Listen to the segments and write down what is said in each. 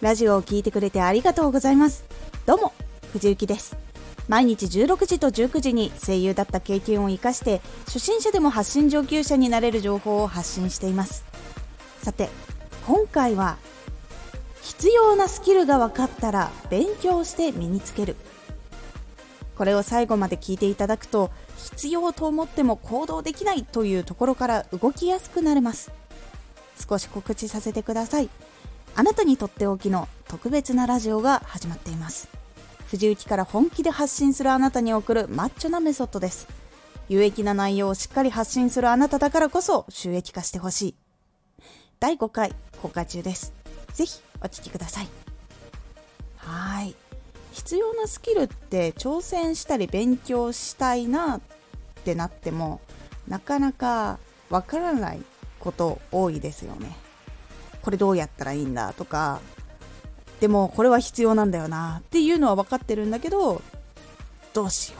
ラジオを聴いてくれてありがとうございます。どうも藤幸です。毎日16時と19時に声優だった経験を生かして初心者でも発信上級者になれる情報を発信しています。さて今回は必要なスキルが分かったら勉強して身につける。これを最後まで聞いていただくと必要と思っても行動できないというところから動きやすくなれます。少し告知させてください。あなたにとっておきの特別なラジオが始まっています。藤雪から本気で発信するあなたに送るマッチョなメソッドです。有益な内容をしっかり発信するあなただからこそ収益化してほしい。第5回公開中です。ぜひお聴きください。はい。必要なスキルって挑戦したり勉強したいなってなってもなかなかわからないこと多いですよね。これどうやったらいいんだとかでもこれは必要なんだよなっていうのは分かってるんだけどどうしよ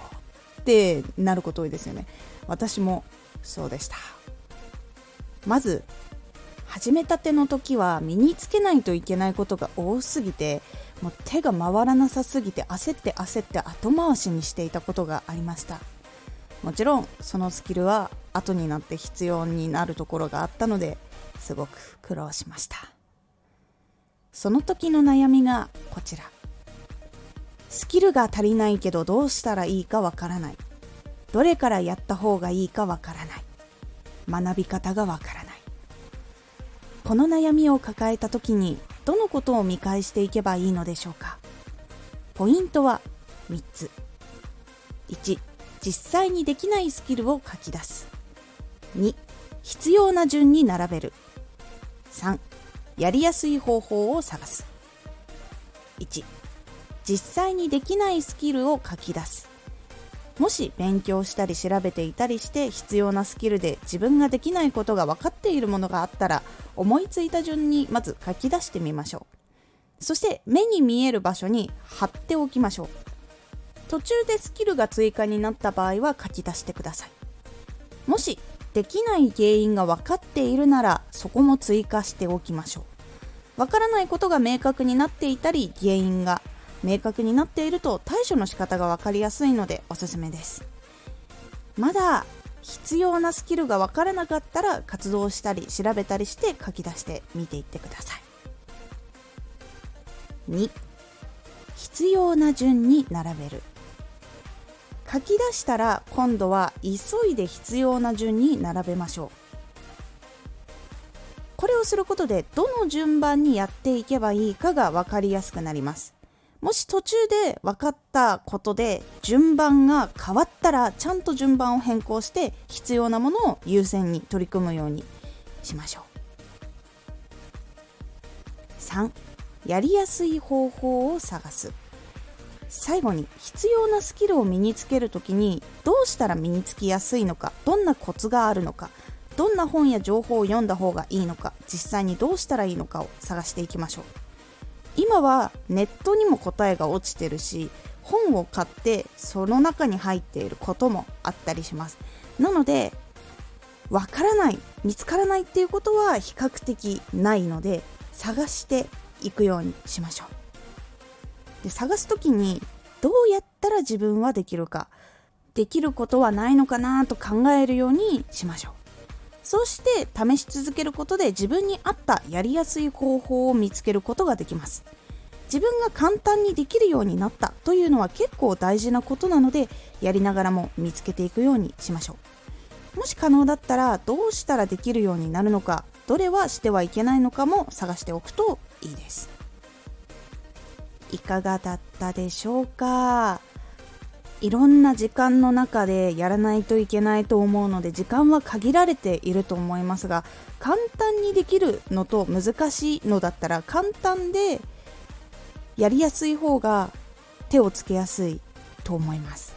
うってなること多いですよね。私もそうでした。まず始めたての時は身につけないといけないことが多すぎてもう手が回らなさすぎて焦って焦って後回しにしていたことがありました。もちろんそのスキルは後になって必要になるところがあったのですごく苦労しました。その時の悩みがこちら。スキルが足りないけどどうしたらいいかわからない。どれからやった方がいいかわからない。学び方がわからない。この悩みを抱えた時にどのことを見返していけばいいのでしょうか。ポイントは3つ。1実際にできないスキルを書き出す。2必要な順に並べる。3やりやすい方法を探す。1実際にできないスキルを書き出す。もし勉強したり調べていたりして必要なスキルで自分ができないことが分かっているものがあったら思いついた順にまず書き出してみましょう。そして目に見える場所に貼っておきましょう。途中でスキルが追加になった場合は書き出してください。もしできない原因が分かっているならそこも追加しておきましょう。分からないことが明確になっていたり原因が明確になっていると対処の仕方が分かりやすいのでおすすめです。まだ必要なスキルが分からなかったら活動したり調べたりして書き出してみていってください。2必要な順に並べる。書き出したら今度は急いで必要な順に並べましょう。これをすることでどの順番にやっていけばいいかが分かりやすくなります。もし途中で分かったことで順番が変わったらちゃんと順番を変更して必要なものを優先に取り組むようにしましょう。3やりやすい方法を探す。最後に必要なスキルを身につけるときにどうしたら身につきやすいのかどんなコツがあるのかどんな本や情報を読んだ方がいいのか実際にどうしたらいいのかを探していきましょう。今はネットにも答えが落ちてるし本を買ってその中に入っていることもあったりします。なのでわからない見つからないっていうことは比較的ないので探していくようにしましょう。で探す時にどうやったら自分はできるかできることはないのかなと考えるようにしましょう。そして試し続けることで自分に合ったやりやすい方法を見つけることができます。自分が簡単にできるようになったというのは結構大事なことなのでやりながらも見つけていくようにしましょう。もし可能だったらどうしたらできるようになるのかどれはしてはいけないのかも探しておくといいです。いかがだったでしょうか？いろんな時間の中でやらないといけないと思うので時間は限られていると思いますが簡単にできるのと難しいのだったら簡単でやりやすい方が手をつけやすいと思います。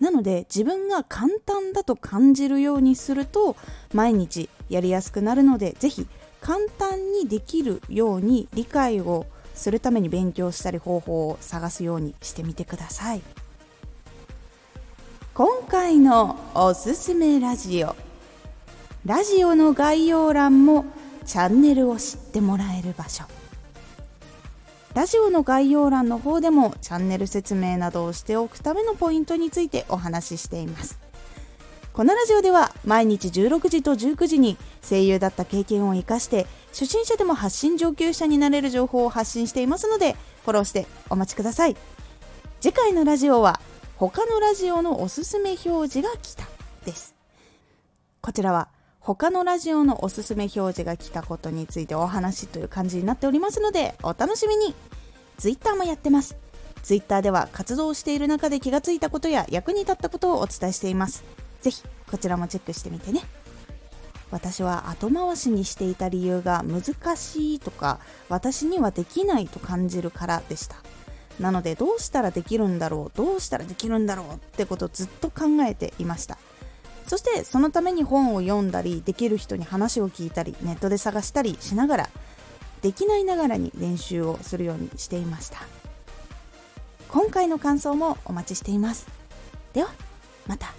なので自分が簡単だと感じるようにすると毎日やりやすくなるのでぜひ簡単にできるように理解をするために勉強したり方法を探すようにしてみてください。今回のおすすめラジオ。ラジオの概要欄もチャンネルを知ってもらえる場所。ラジオの概要欄の方でもチャンネル説明などをしておくためのポイントについてお話ししています。このラジオでは毎日16時と19時に声優だった経験を生かして初心者でも発信上級者になれる情報を発信していますのでフォローしてお待ちください。次回のラジオは他のラジオのおすすめ表示が来たです。こちらは他のラジオのおすすめ表示が来たことについてお話という感じになっておりますのでお楽しみに。Twitter もやってます。Twitter では活動している中で気がついたことや役に立ったことをお伝えしています。ぜひこちらもチェックしてみてね。私は後回しにしていた理由が難しいとか私にはできないと感じるからでした。なのでどうしたらできるんだろうどうしたらできるんだろうってことをずっと考えていました。そしてそのために本を読んだりできる人に話を聞いたりネットで探したりしながらできないながらに練習をするようにしていました。今回の感想もお待ちしています。ではまた。